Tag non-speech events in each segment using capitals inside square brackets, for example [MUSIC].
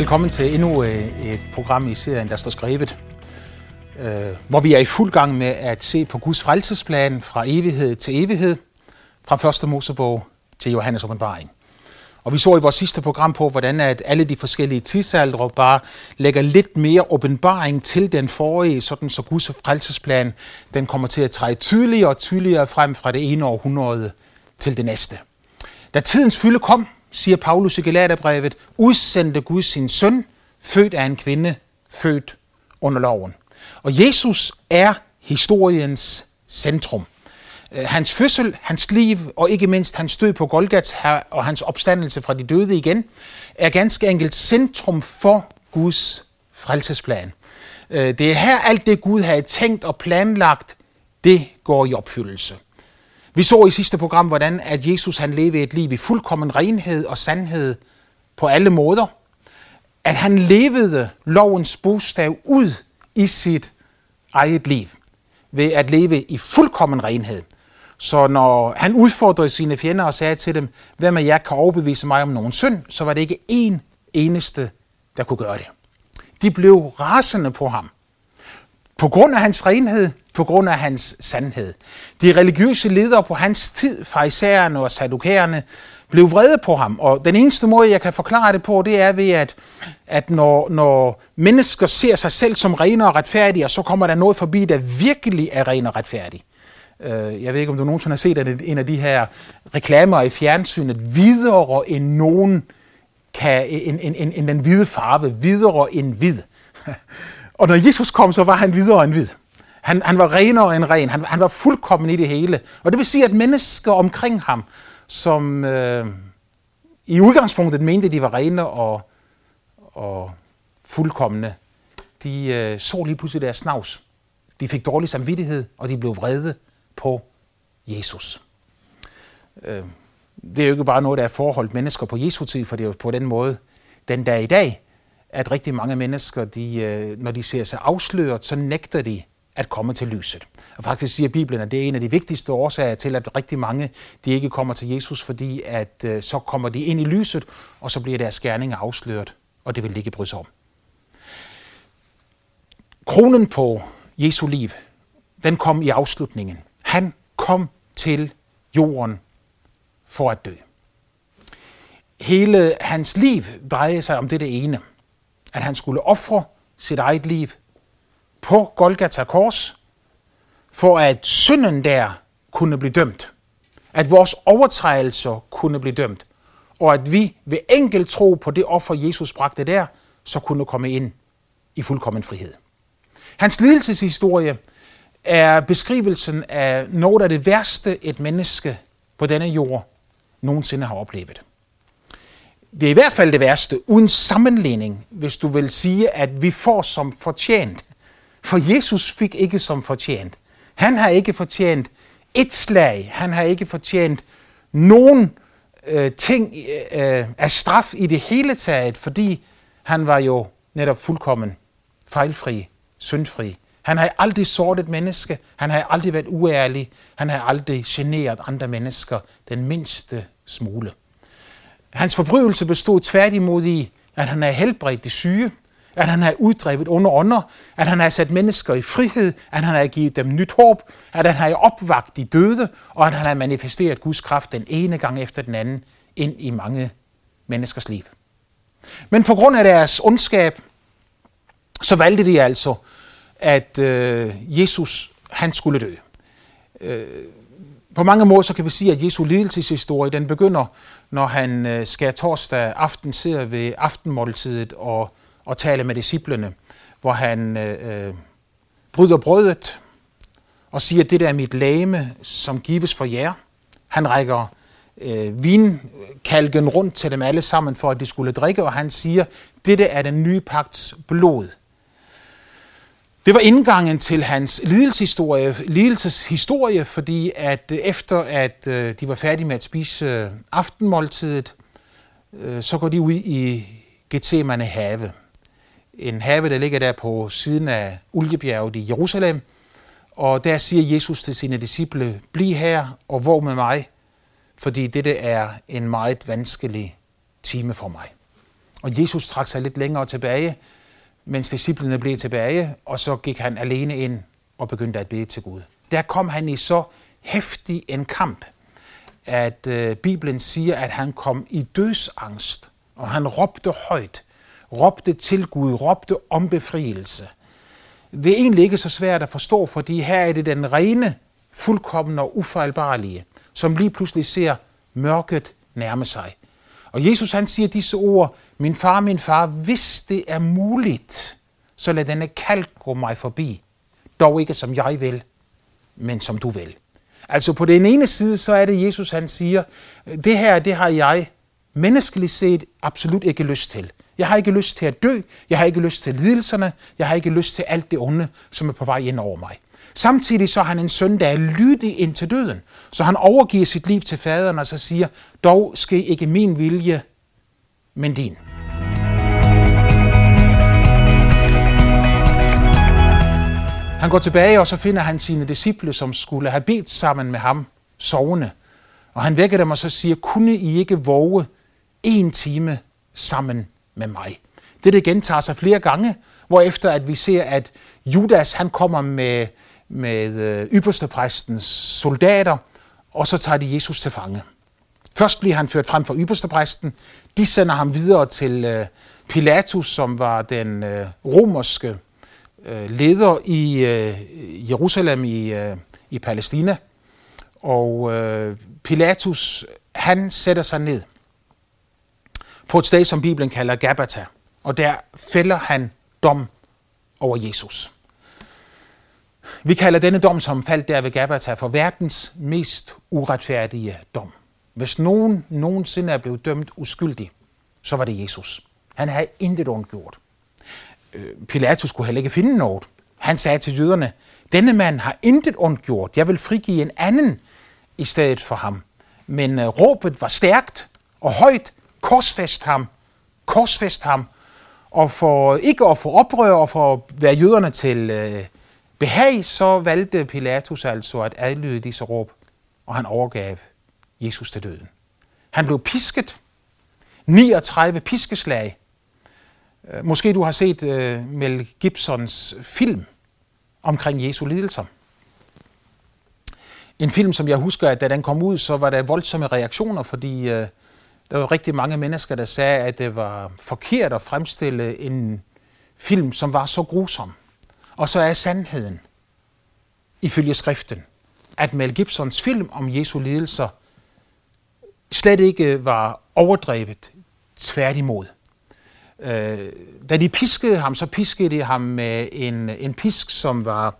Velkommen til endnu øh, et program i serien, der står skrevet, øh, hvor vi er i fuld gang med at se på Guds frelsesplan fra evighed til evighed, fra 1. Mosebog til Johannes åbenbaring. Og vi så i vores sidste program på, hvordan at alle de forskellige tidsaldre bare lægger lidt mere åbenbaring til den forrige, sådan så Guds frelsesplan den kommer til at træde tydeligere og tydeligere frem fra det ene århundrede til det næste. Da tidens fylde kom, siger Paulus i Galaterbrevet, udsendte Gud sin søn, født af en kvinde, født under loven. Og Jesus er historiens centrum. Øh, hans fødsel, hans liv og ikke mindst hans død på Golgata og hans opstandelse fra de døde igen, er ganske enkelt centrum for Guds frelsesplan. Øh, det er her alt det Gud havde tænkt og planlagt, det går i opfyldelse. Vi så i sidste program, hvordan at Jesus han levede et liv i fuldkommen renhed og sandhed på alle måder. At han levede lovens bogstav ud i sit eget liv ved at leve i fuldkommen renhed. Så når han udfordrede sine fjender og sagde til dem, hvem af jer kan overbevise mig om nogen synd, så var det ikke én eneste, der kunne gøre det. De blev rasende på ham. På grund af hans renhed, på grund af hans sandhed. De religiøse ledere på hans tid, farisæerne og sadukærerne, blev vrede på ham. Og den eneste måde, jeg kan forklare det på, det er ved, at, at når, når mennesker ser sig selv som rene og retfærdige, så kommer der noget forbi, der virkelig er ren og retfærdig. Øh, jeg ved ikke, om du nogensinde har set en af de her reklamer i fjernsynet, videre end nogen kan, end, end, end, end den hvide farve, videre end hvid. [LAUGHS] Og når Jesus kom, så var han videre end hvid. Han, han var renere end ren. Han, han var fuldkommen i det hele. Og det vil sige, at mennesker omkring ham, som øh, i udgangspunktet mente, de var rene og, og fuldkommende, de øh, så lige pludselig deres snavs. De fik dårlig samvittighed, og de blev vrede på Jesus. Øh, det er jo ikke bare noget, der er forholdt mennesker på Jesu tid, for det er jo på den måde, den dag i dag, at rigtig mange mennesker, de, øh, når de ser sig afsløret, så nægter de at komme til lyset. Og faktisk siger Bibelen, at det er en af de vigtigste årsager til, at rigtig mange de ikke kommer til Jesus, fordi at øh, så kommer de ind i lyset, og så bliver deres gerninger afsløret, og det vil ikke bryde sig om. Kronen på Jesu liv, den kom i afslutningen. Han kom til jorden for at dø. Hele hans liv drejede sig om det ene. At han skulle ofre sit eget liv på Golgata Kors, for at synden der kunne blive dømt. At vores overtrædelser kunne blive dømt. Og at vi ved enkelt tro på det offer, Jesus bragte der, så kunne komme ind i fuldkommen frihed. Hans lidelseshistorie er beskrivelsen af noget af det værste, et menneske på denne jord nogensinde har oplevet. Det er i hvert fald det værste, uden sammenligning, hvis du vil sige, at vi får som fortjent. For Jesus fik ikke som fortjent. Han har ikke fortjent et slag. Han har ikke fortjent nogen øh, ting øh, af straf i det hele taget, fordi han var jo netop fuldkommen fejlfri, syndfri. Han har aldrig såret et menneske. Han har aldrig været uærlig. Han har aldrig generet andre mennesker den mindste smule. Hans forbrydelse bestod tværtimod i, at han havde helbredt de syge, at han har uddrevet under ånder, at han har sat mennesker i frihed, at han har givet dem nyt håb, at han har opvagt de døde, og at han har manifesteret Guds kraft den ene gang efter den anden ind i mange menneskers liv. Men på grund af deres ondskab, så valgte de altså at øh, Jesus han skulle dø. Øh, på mange måder så kan vi sige, at Jesu lidelseshistorie den begynder, når han øh, skal torsdag aften sidder ved aftenmåltidet og, og taler med disciplene, hvor han øh, øh, bryder brødet og siger, det der er mit lame, som gives for jer. Han rækker øh, vinkalken rundt til dem alle sammen, for at de skulle drikke, og han siger, dette er den nye pagts blod, det var indgangen til hans lidelseshistorie, lidelseshistorie fordi at øh, efter at øh, de var færdige med at spise aftenmåltidet, så går de ud i Gethsemane have. En have, der ligger der på siden af Ulgebjerget i Jerusalem. Og der siger Jesus til sine disciple, bliv her og våg med mig, fordi dette er en meget vanskelig time for mig. Og Jesus trak sig lidt længere tilbage, mens disciplene blev tilbage, og så gik han alene ind og begyndte at bede til Gud. Der kom han i så hæftig en kamp, at øh, Bibelen siger, at han kom i dødsangst, og han råbte højt, råbte til Gud, råbte om befrielse. Det er egentlig ikke så svært at forstå, fordi her er det den rene, fuldkommende og ufejlbarlige, som lige pludselig ser mørket nærme sig. Og Jesus han siger disse ord, min far, min far, hvis det er muligt, så lad denne kalk gå mig forbi. Dog ikke som jeg vil, men som du vil. Altså på den ene side, så er det Jesus, han siger, det her, det har jeg menneskeligt set absolut ikke lyst til. Jeg har ikke lyst til at dø, jeg har ikke lyst til lidelserne, jeg har ikke lyst til alt det onde, som er på vej ind over mig. Samtidig så er han en søn, der er lydig ind til døden. Så han overgiver sit liv til faderen og så siger, dog ske ikke min vilje, men din. Han går tilbage, og så finder han sine disciple, som skulle have bedt sammen med ham, sovende. Og han vækker dem og så siger, kunne I ikke våge en time sammen med mig? Det, det gentager sig flere gange, hvor efter at vi ser, at Judas han kommer med, med øh, ypperstepræstens soldater, og så tager de Jesus til fange. Først bliver han ført frem for ypperstepræsten. De sender ham videre til øh, Pilatus, som var den øh, romerske øh, leder i øh, Jerusalem i, øh, i Palæstina. Og øh, Pilatus, han sætter sig ned på et sted, som Bibelen kalder Gabata. Og der fælder han dom over Jesus. Vi kalder denne dom, som faldt der ved Gabata, for verdens mest uretfærdige dom. Hvis nogen nogensinde er blevet dømt uskyldig, så var det Jesus. Han havde intet ondt gjort. Øh, Pilatus kunne heller ikke finde noget. Han sagde til jøderne, denne mand har intet ondt gjort. Jeg vil frigive en anden i stedet for ham. Men øh, råbet var stærkt og højt. Korsfæst ham. Korsfæst ham. Og for ikke at få oprør og for at være jøderne til øh, behag, så valgte Pilatus altså at adlyde disse råb, og han overgav Jesus til døden. Han blev pisket. 39 piskeslag. Øh, måske du har set øh, Mel Gibsons film omkring Jesu lidelser. En film, som jeg husker, at da den kom ud, så var der voldsomme reaktioner, fordi øh, der var rigtig mange mennesker, der sagde, at det var forkert at fremstille en film, som var så grusom. Og så er sandheden, ifølge skriften, at Mel Gibsons film om Jesu lidelser slet ikke var overdrevet, tværtimod. Øh, da de piskede ham, så piskede de ham med en, en pisk, som var,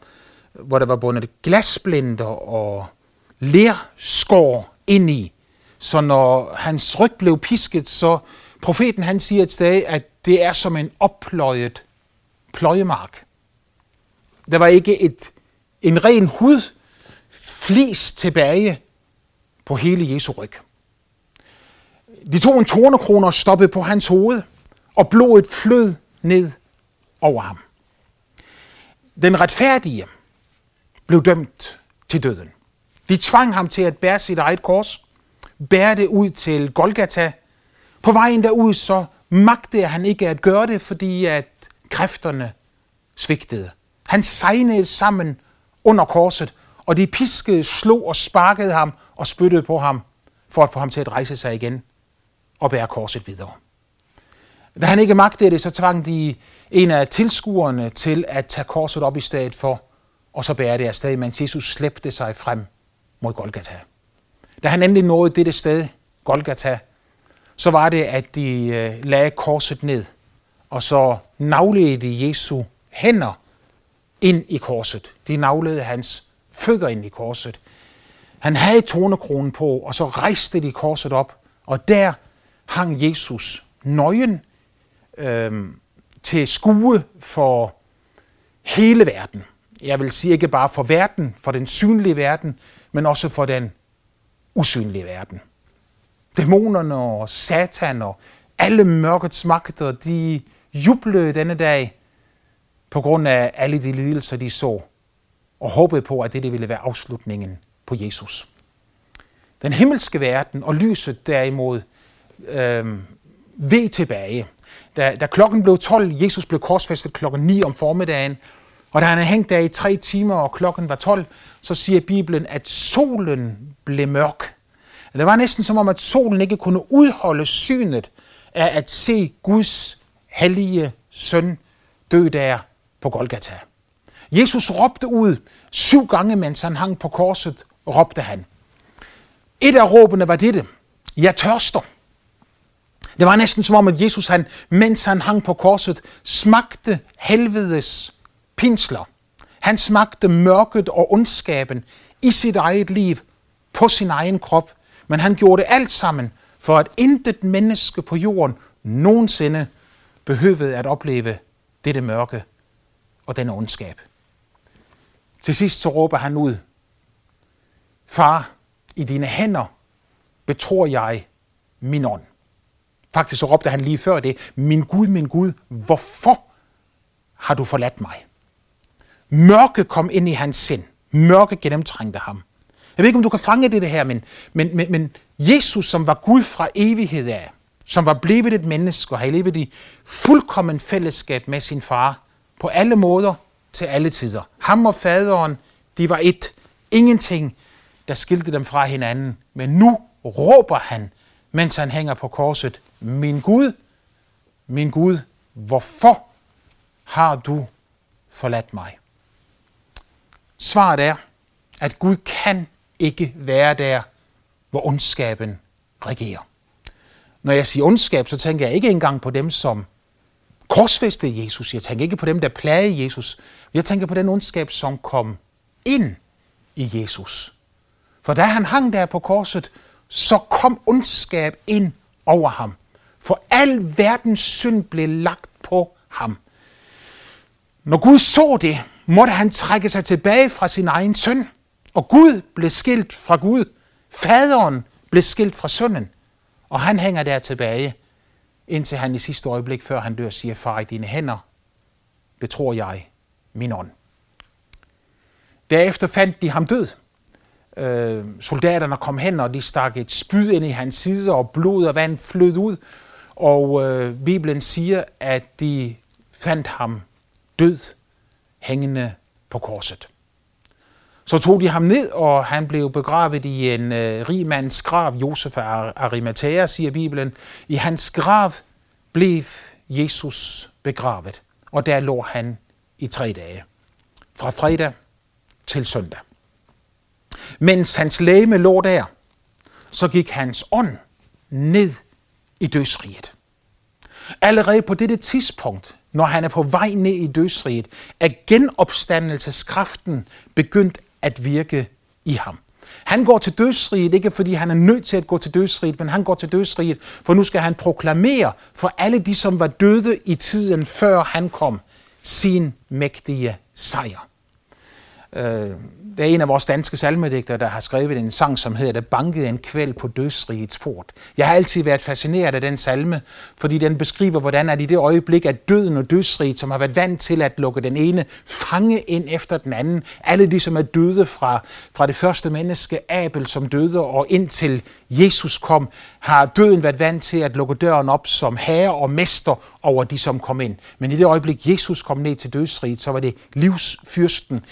hvor der var bundet glasblinder og lerskår ind i. Så når hans ryg blev pisket, så profeten han siger et sted, at det er som en oppløjet pløjemark. Der var ikke et, en ren hud flis tilbage på hele Jesu ryg. De tog en tornekrone og stoppede på hans hoved, og blodet flød ned over ham. Den retfærdige blev dømt til døden. De tvang ham til at bære sit eget kors, bære det ud til Golgata. På vejen derud så magtede han ikke at gøre det, fordi at kræfterne svigtede. Han sejnede sammen under korset, og de piskede, slog og sparkede ham og spyttede på ham, for at få ham til at rejse sig igen og bære korset videre. Da han ikke magtede det, så tvang de en af tilskuerne til at tage korset op i stedet for, og så bære det afsted, mens Jesus slæbte sig frem mod Golgata. Da han endelig nåede dette sted, Golgata, så var det, at de øh, lagde korset ned, og så navlede de Jesu hænder ind i korset. De navlede hans fødder ind i korset. Han havde tornekronen på, og så rejste de korset op, og der hang Jesus nøgen øh, til skue for hele verden. Jeg vil sige ikke bare for verden, for den synlige verden, men også for den usynlige verden. Dæmonerne og satan og alle mørkets magter, de jublede denne dag på grund af alle de lidelser, de så, og håbede på, at det ville være afslutningen på Jesus. Den himmelske verden og lyset derimod øh, ved tilbage. Da, da klokken blev 12, Jesus blev korsfæstet klokken 9 om formiddagen, og da han havde hængt der i tre timer, og klokken var 12, så siger Bibelen, at solen blev mørk. Det var næsten som om, at solen ikke kunne udholde synet af at se Guds hellige søn dø der på Golgata. Jesus råbte ud syv gange, mens han hang på korset, råbte han. Et af råbene var dette. Jeg tørster. Det var næsten som om, at Jesus, han, mens han hang på korset, smagte helvedes pinsler. Han smagte mørket og ondskaben i sit eget liv, på sin egen krop. Men han gjorde det alt sammen, for at intet menneske på jorden nogensinde behøvede at opleve dette mørke og denne ondskab. Til sidst så råber han ud, Far, i dine hænder betror jeg min ånd. Faktisk så råbte han lige før det, min Gud, min Gud, hvorfor har du forladt mig? Mørke kom ind i hans sind. Mørke gennemtrængte ham. Jeg ved ikke, om du kan fange det her, men, men, men, men Jesus, som var Gud fra evighed af, som var blevet et menneske og havde levet i fuldkommen fællesskab med sin far, på alle måder, til alle tider. Ham og faderen, de var et. Ingenting, der skilte dem fra hinanden. Men nu råber han, mens han hænger på korset, min Gud, min Gud, hvorfor har du forladt mig? Svaret er, at Gud kan ikke være der, hvor ondskaben regerer. Når jeg siger ondskab, så tænker jeg ikke engang på dem, som korsfæstede Jesus. Jeg tænker ikke på dem, der plagede Jesus. Jeg tænker på den ondskab, som kom ind i Jesus. For da han hang der på korset, så kom ondskab ind over ham. For al verdens synd blev lagt på ham. Når Gud så det, måtte han trække sig tilbage fra sin egen søn. Og Gud blev skilt fra Gud. Faderen blev skilt fra sønnen. Og han hænger der tilbage, indtil han i sidste øjeblik, før han dør, siger, far, i dine hænder betror jeg min ånd. Derefter fandt de ham død. Øh, soldaterne kom hen, og de stak et spyd ind i hans side, og blod og vand flød ud. Og øh, Bibelen siger, at de fandt ham død, hængende på korset. Så tog de ham ned, og han blev begravet i en øh, rig mands grav, Josef af Arimathea, siger Bibelen. I hans grav blev Jesus begravet, og der lå han i tre dage. Fra fredag til søndag. Mens hans læme lå der, så gik hans ånd ned i dødsriget. Allerede på dette tidspunkt, når han er på vej ned i dødsriget, er genopstandelseskraften begyndt at virke i ham. Han går til dødsriget, ikke fordi han er nødt til at gå til dødsriget, men han går til dødsriget, for nu skal han proklamere for alle de, som var døde i tiden før han kom, sin mægtige sejr. Øh, der er en af vores danske salmedigter, der har skrevet en sang, som hedder Det bankede en kvæld på dødsrigets port. Jeg har altid været fascineret af den salme, fordi den beskriver, hvordan at i det øjeblik, at døden og dødsriget, som har været vant til at lukke den ene fange ind efter den anden, alle de, som er døde fra, fra det første menneske, Abel, som døde, og indtil Jesus kom, har døden været vant til at lukke døren op som herre og mester over de, som kom ind. Men i det øjeblik, Jesus kom ned til dødsriget, så var det livsfyrsten,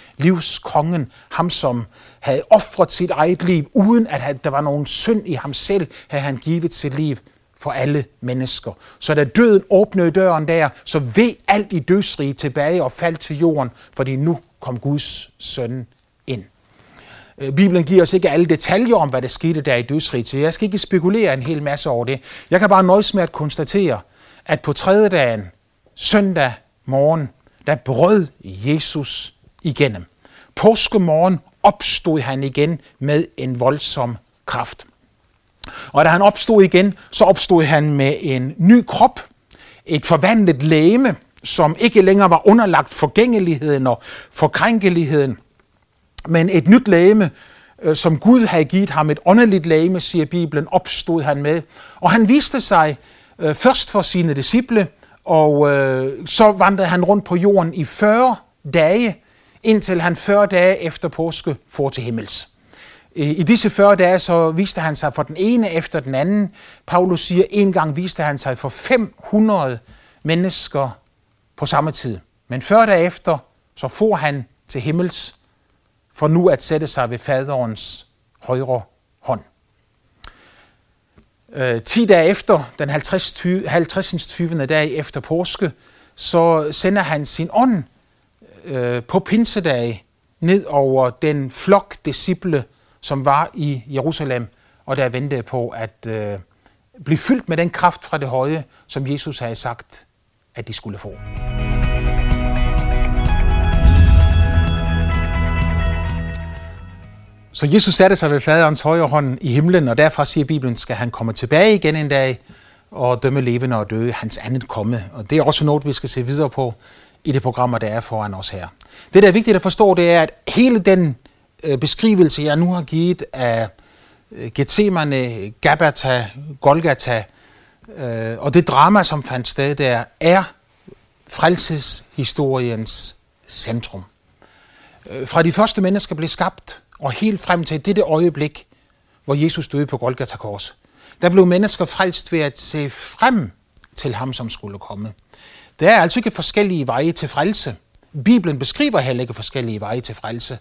kongen, ham som havde offret sit eget liv, uden at der var nogen synd i ham selv, havde han givet sit liv for alle mennesker. Så da døden åbnede døren der, så ved alt i dødsriget tilbage og faldt til jorden, fordi nu kom Guds søn ind. Øh, Bibelen giver os ikke alle detaljer om, hvad der skete der i dødsriget, så jeg skal ikke spekulere en hel masse over det. Jeg kan bare nøjes med at konstatere, at på tredje dagen, søndag morgen, der brød Jesus igennem. Påskemorgen opstod han igen med en voldsom kraft. Og da han opstod igen, så opstod han med en ny krop, et forvandlet læme, som ikke længere var underlagt forgængeligheden og forkrænkeligheden, men et nyt læme, øh, som Gud havde givet ham, et åndeligt læme, siger Bibelen, opstod han med. Og han viste sig øh, først for sine disciple, og øh, så vandrede han rundt på jorden i 40 dage, indtil han 40 dage efter påske får til himmels. I disse 40 dage så viste han sig for den ene efter den anden. Paulus siger, en gang viste han sig for 500 mennesker på samme tid. Men 40 dage efter, så får han til himmels, for nu at sætte sig ved faderens højre hånd. Øh, 10 dage efter, den 50. 50. 20. dag efter påske, så sender han sin ånd øh, på pinsedag ned over den flok disciple, som var i Jerusalem, og der ventede på at øh, blive fyldt med den kraft fra det høje, som Jesus havde sagt, at de skulle få. Så Jesus satte sig ved faderens højre hånd i himlen, og derfra siger Bibelen, skal han komme tilbage igen en dag og dømme levende og døde, hans andet komme. Og det er også noget, vi skal se videre på i det program, der er foran os her. Det, der er vigtigt at forstå, det er, at hele den øh, beskrivelse, jeg nu har givet af øh, Gethsemane, Gabata, Golgata, øh, og det drama, som fandt sted der, er frelseshistoriens centrum. Øh, fra de første mennesker blev skabt, og helt frem til dette øjeblik, hvor Jesus døde på Golgata Kors, der blev mennesker frelst ved at se frem til ham, som skulle komme. Der er altså ikke forskellige veje til frelse. Bibelen beskriver heller ikke forskellige veje til frelse.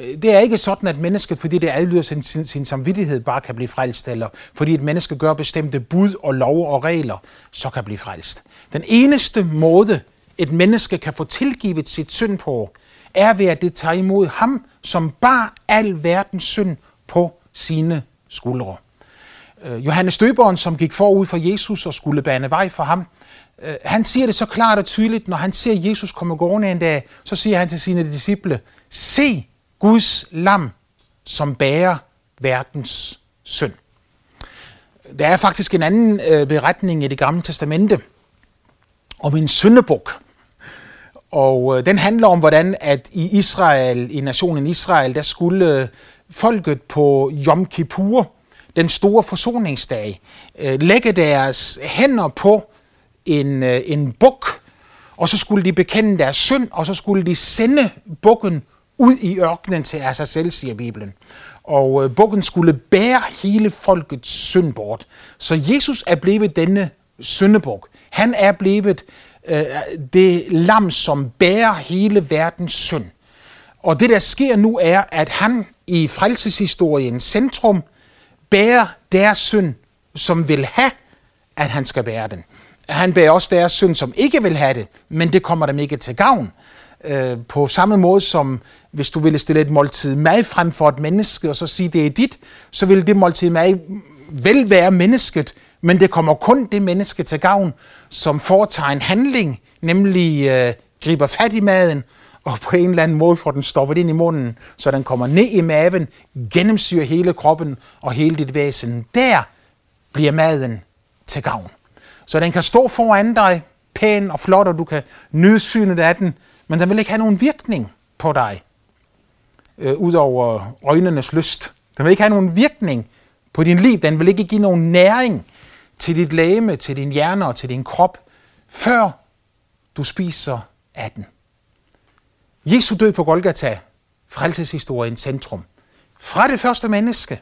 Øh, det er ikke sådan, at mennesket, fordi det adlyder sin, sin, sin samvittighed, bare kan blive frelst, eller fordi et menneske gør bestemte bud og lov og regler, så kan blive frelst. Den eneste måde, et menneske kan få tilgivet sit synd på, er ved at det tager imod ham, som bar al verdens synd på sine skuldre. Øh, Johannes Døberen, som gik forud for Jesus og skulle bane vej for ham, øh, han siger det så klart og tydeligt, når han ser Jesus komme gående en dag, så siger han til sine disciple, se Guds lam, som bærer verdens synd. Der er faktisk en anden øh, beretning i det gamle testamente om en syndebuk. Og øh, den handler om, hvordan at i Israel, i nationen Israel, der skulle øh, folket på Yom Kippur, den store forsoningsdag, øh, lægge deres hænder på en, øh, en buk, og så skulle de bekende deres synd, og så skulle de sende bukken ud i ørkenen til af sig selv, siger Bibelen. Og øh, bukken skulle bære hele folkets synd bort. Så Jesus er blevet denne syndebuk. Han er blevet øh, det lam, som bærer hele verdens synd. Og det, der sker nu, er, at han i frelseshistoriens centrum bærer deres synd, som vil have, at han skal bære den. Han bærer også deres synd, som ikke vil have det, men det kommer dem ikke til gavn. Øh, på samme måde som hvis du ville stille et måltid mad frem for et menneske, og så sige, det er dit, så vil det måltid mad vel være mennesket, men det kommer kun det menneske til gavn, som foretager en handling, nemlig øh, griber fat i maden, og på en eller anden måde får den stoppet ind i munden, så den kommer ned i maven, gennemsyrer hele kroppen og hele dit væsen. Der bliver maden til gavn. Så den kan stå foran dig, pæn og flot, og du kan nyde synet af den, men den vil ikke have nogen virkning på dig, øh, ud over øjnenes lyst. Den vil ikke have nogen virkning på din liv. Den vil ikke give nogen næring til dit læme, til din hjerne og til din krop, før du spiser af den. Jesu død på Golgata, frelseshistorien centrum. Fra det første menneske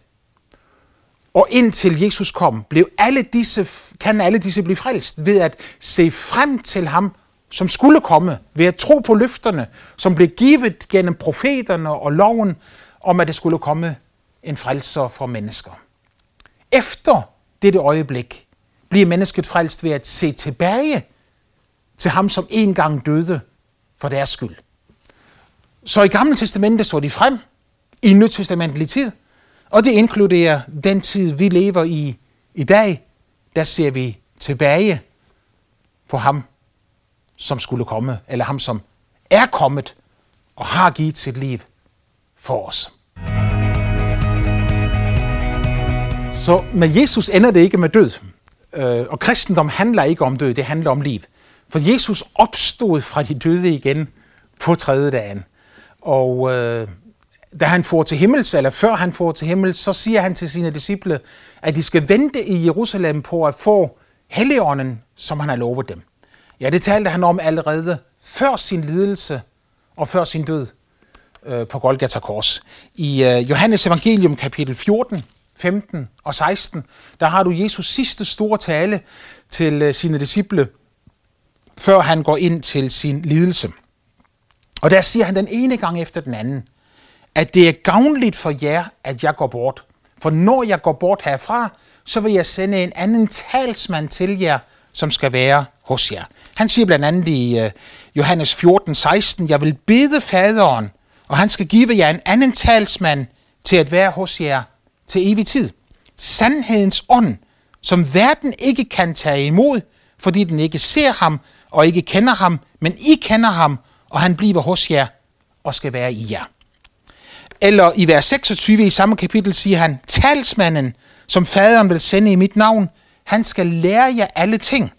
og indtil Jesus kom, blev alle disse, kan alle disse blive frelst ved at se frem til ham, som skulle komme, ved at tro på løfterne, som blev givet gennem profeterne og loven, om at det skulle komme en frelser for mennesker. Efter dette øjeblik bliver mennesket frelst ved at se tilbage til ham, som engang døde for deres skyld. Så i Gamle Testamentet så de frem i Nyt Testamentlig tid, og det inkluderer den tid, vi lever i i dag. Der ser vi tilbage på ham, som skulle komme, eller ham, som er kommet og har givet sit liv for os. Så med Jesus ender det ikke med død. Øh, og kristendom handler ikke om død, det handler om liv. For Jesus opstod fra de døde igen på tredje dagen. Og øh, da han får til himmels, eller før han får til himmels, så siger han til sine disciple, at de skal vente i Jerusalem på at få Helligånden, som han har lovet dem. Ja, det talte han om allerede før sin lidelse og før sin død. øh, på Golgata Kors. I øh, Johannes Evangelium kapitel 14, 15 og 16, der har du Jesus sidste store tale til øh, sine disciple, før han går ind til sin lidelse. Og der siger han den ene gang efter den anden, at det er gavnligt for jer, at jeg går bort. For når jeg går bort herfra, så vil jeg sende en anden talsmand til jer, som skal være hos jer. Han siger blandt andet i uh, Johannes 14, 16, jeg vil bede faderen, og han skal give jer en anden talsmand til at være hos jer til evig tid. Sandhedens ånd, som verden ikke kan tage imod, fordi den ikke ser ham og ikke kender ham, men I kender ham, og han bliver hos jer og skal være i jer. Eller i vers 26 i samme kapitel siger han, talsmanden, som faderen vil sende i mit navn, han skal lære jer alle ting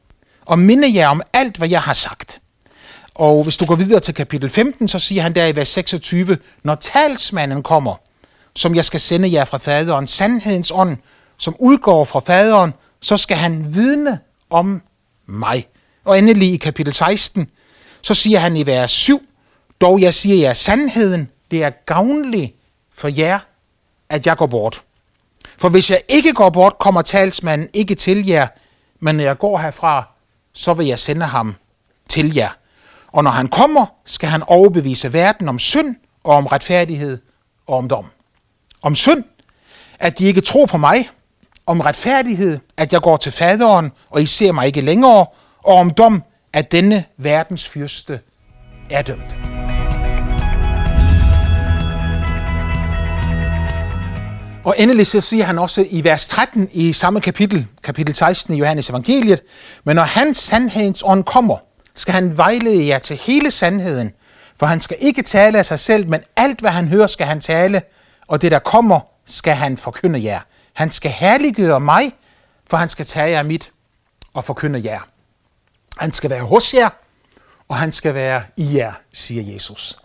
og minde jer om alt, hvad jeg har sagt. Og hvis du går videre til kapitel 15, så siger han der i vers 26, når talsmanden kommer, som jeg skal sende jer fra faderen, sandhedens ånd, som udgår fra faderen, så skal han vidne om mig. Og endelig i kapitel 16, så siger han i vers 7, dog jeg siger jer sandheden, det er gavnligt for jer, at jeg går bort. For hvis jeg ikke går bort, kommer talsmanden ikke til jer, men når jeg går herfra, så vil jeg sende ham til jer. Og når han kommer, skal han overbevise verden om synd og om retfærdighed og om dom. Om synd, at de ikke tror på mig. Om retfærdighed, at jeg går til faderen, og I ser mig ikke længere. Og om dom, at denne verdens fyrste er dømt. Og endelig så siger han også i vers 13 i samme kapitel, kapitel 16 i Johannes evangeliet, men når hans sandhedens ånd kommer, skal han vejlede jer til hele sandheden, for han skal ikke tale af sig selv, men alt hvad han hører skal han tale, og det der kommer skal han forkynde jer. Han skal herliggøre mig, for han skal tage jer mit og forkynde jer. Han skal være hos jer, og han skal være i jer, siger Jesus.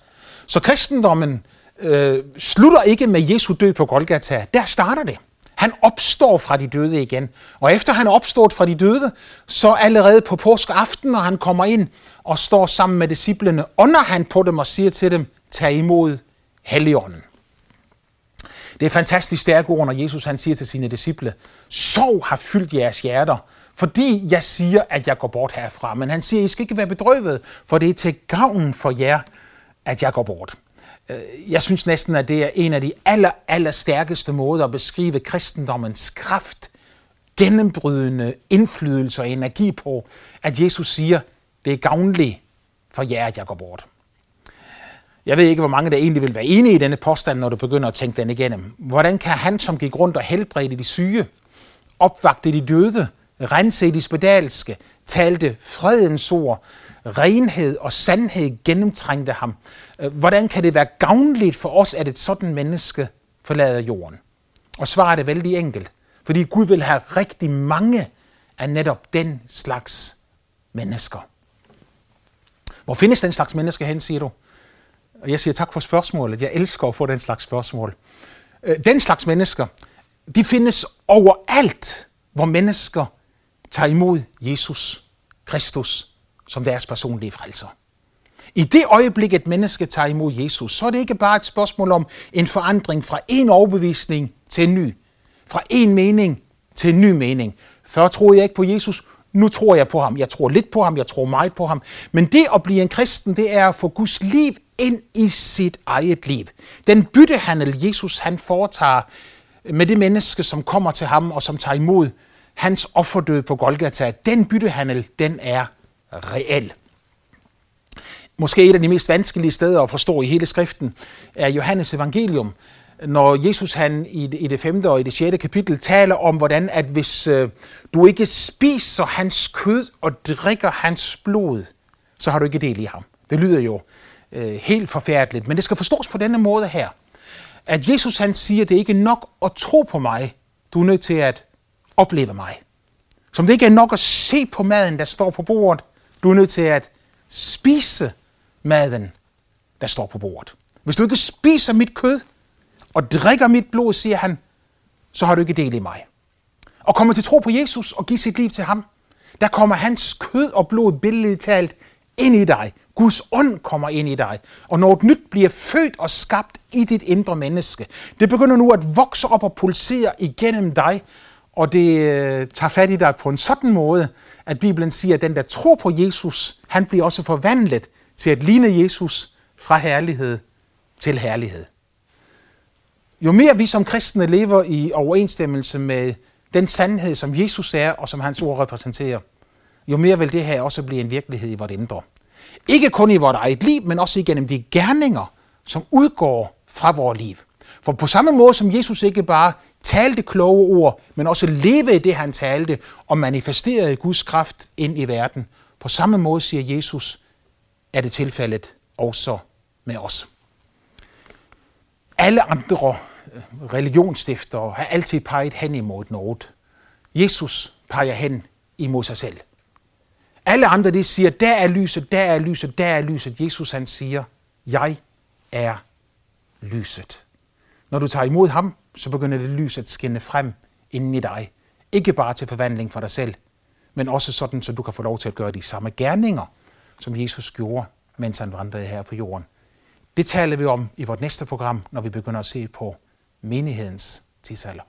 Så kristendommen øh, slutter ikke med Jesu død på Golgata. Der starter det. Han opstår fra de døde igen. Og efter han er opstået fra de døde, så allerede på påskeaften, når han kommer ind og står sammen med disciplene, ånder han på dem og siger til dem, tag imod Helligånden. Det er fantastisk stærke ord, når Jesus han siger til sine disciple, sorg har fyldt jeres hjerter, fordi jeg siger, at jeg går bort herfra. Men han siger, I skal ikke være bedrøvet, for det er til gavn for jer, at jeg går bort. Øh, jeg synes næsten, at det er en af de aller, aller stærkeste måder at beskrive kristendommens kraft, gennembrydende indflydelse og energi på, at Jesus siger, det er gavnligt for jer, at jeg går bort. Jeg ved ikke, hvor mange der egentlig vil være enige i denne påstand, når du begynder at tænke den igennem. Hvordan kan han, som gik rundt og helbredte de syge, opvagte de døde, rense de spedalske, talte fredens ord, renhed og sandhed gennemtrængte ham. Øh, hvordan kan det være gavnligt for os, at et sådan menneske forlader jorden? Og svaret er vældig enkelt. Fordi Gud vil have rigtig mange af netop den slags mennesker. Hvor findes den slags mennesker hen, siger du? Og jeg siger tak for spørgsmålet. Jeg elsker at få den slags spørgsmål. Øh, den slags mennesker, de findes overalt, hvor mennesker tager imod Jesus Kristus som deres personlige frelser. I det øjeblik, et menneske tager imod Jesus, så er det ikke bare et spørgsmål om en forandring fra en overbevisning til en ny. Fra en mening til en ny mening. Før troede jeg ikke på Jesus, nu tror jeg på ham. Jeg tror lidt på ham, jeg tror meget på ham. Men det at blive en kristen, det er at få Guds liv ind i sit eget liv. Den byttehandel, Jesus han foretager med det menneske, som kommer til ham og som tager imod hans offerdød på Golgata, den byttehandel, den er reel. Måske et af de mest vanskelige steder at forstå i hele skriften er Johannes evangelium, når Jesus han i det, i det femte og i det sjette kapitel taler om, hvordan at hvis øh, du ikke spiser hans kød og drikker hans blod, så har du ikke del i ham. Det lyder jo øh, helt forfærdeligt, men det skal forstås på denne måde her. At Jesus han siger, at det ikke er nok at tro på mig, du er nødt til at opleve mig. Som det ikke er nok at se på maden, der står på bordet, du er nødt til at spise maden, der står på bordet. Hvis du ikke spiser mit kød og drikker mit blod, siger han, så har du ikke del i mig. Og kommer til tro på Jesus og give sit liv til ham, der kommer hans kød og blod billedligt talt ind i dig, Guds ånd kommer ind i dig, og noget nyt bliver født og skabt i dit indre menneske. Det begynder nu at vokse op og pulsere igennem dig, og det øh, tager fat i dig på en sådan måde, at Bibelen siger, at den, der tror på Jesus, han bliver også forvandlet til at ligne Jesus fra herlighed til herlighed. Jo mere vi som kristne lever i overensstemmelse med den sandhed, som Jesus er, og som hans ord repræsenterer, jo mere vil det her også blive en virkelighed i vores indre. Ikke kun i vores eget liv, men også igennem de gerninger, som udgår fra vores liv. For på samme måde som Jesus ikke bare talte kloge ord, men også levede det, han talte, og manifesterede Guds kraft ind i verden, på samme måde siger Jesus, er det tilfældet også med os. Alle andre øh, religionsstiftere har altid peget hen imod noget. Jesus peger hen imod sig selv. Alle andre de siger, der er lyset, der er lyset, der er lyset. Jesus han siger, jeg er lyset. Når du tager imod ham, så begynder det lys at skinne frem inden i dig. Ikke bare til forvandling for dig selv, men også sådan, så du kan få lov til at gøre de samme gerninger, som Jesus gjorde, mens han vandrede her på jorden. Det taler vi om i vores næste program, når vi begynder at se på menighedens tidsalder.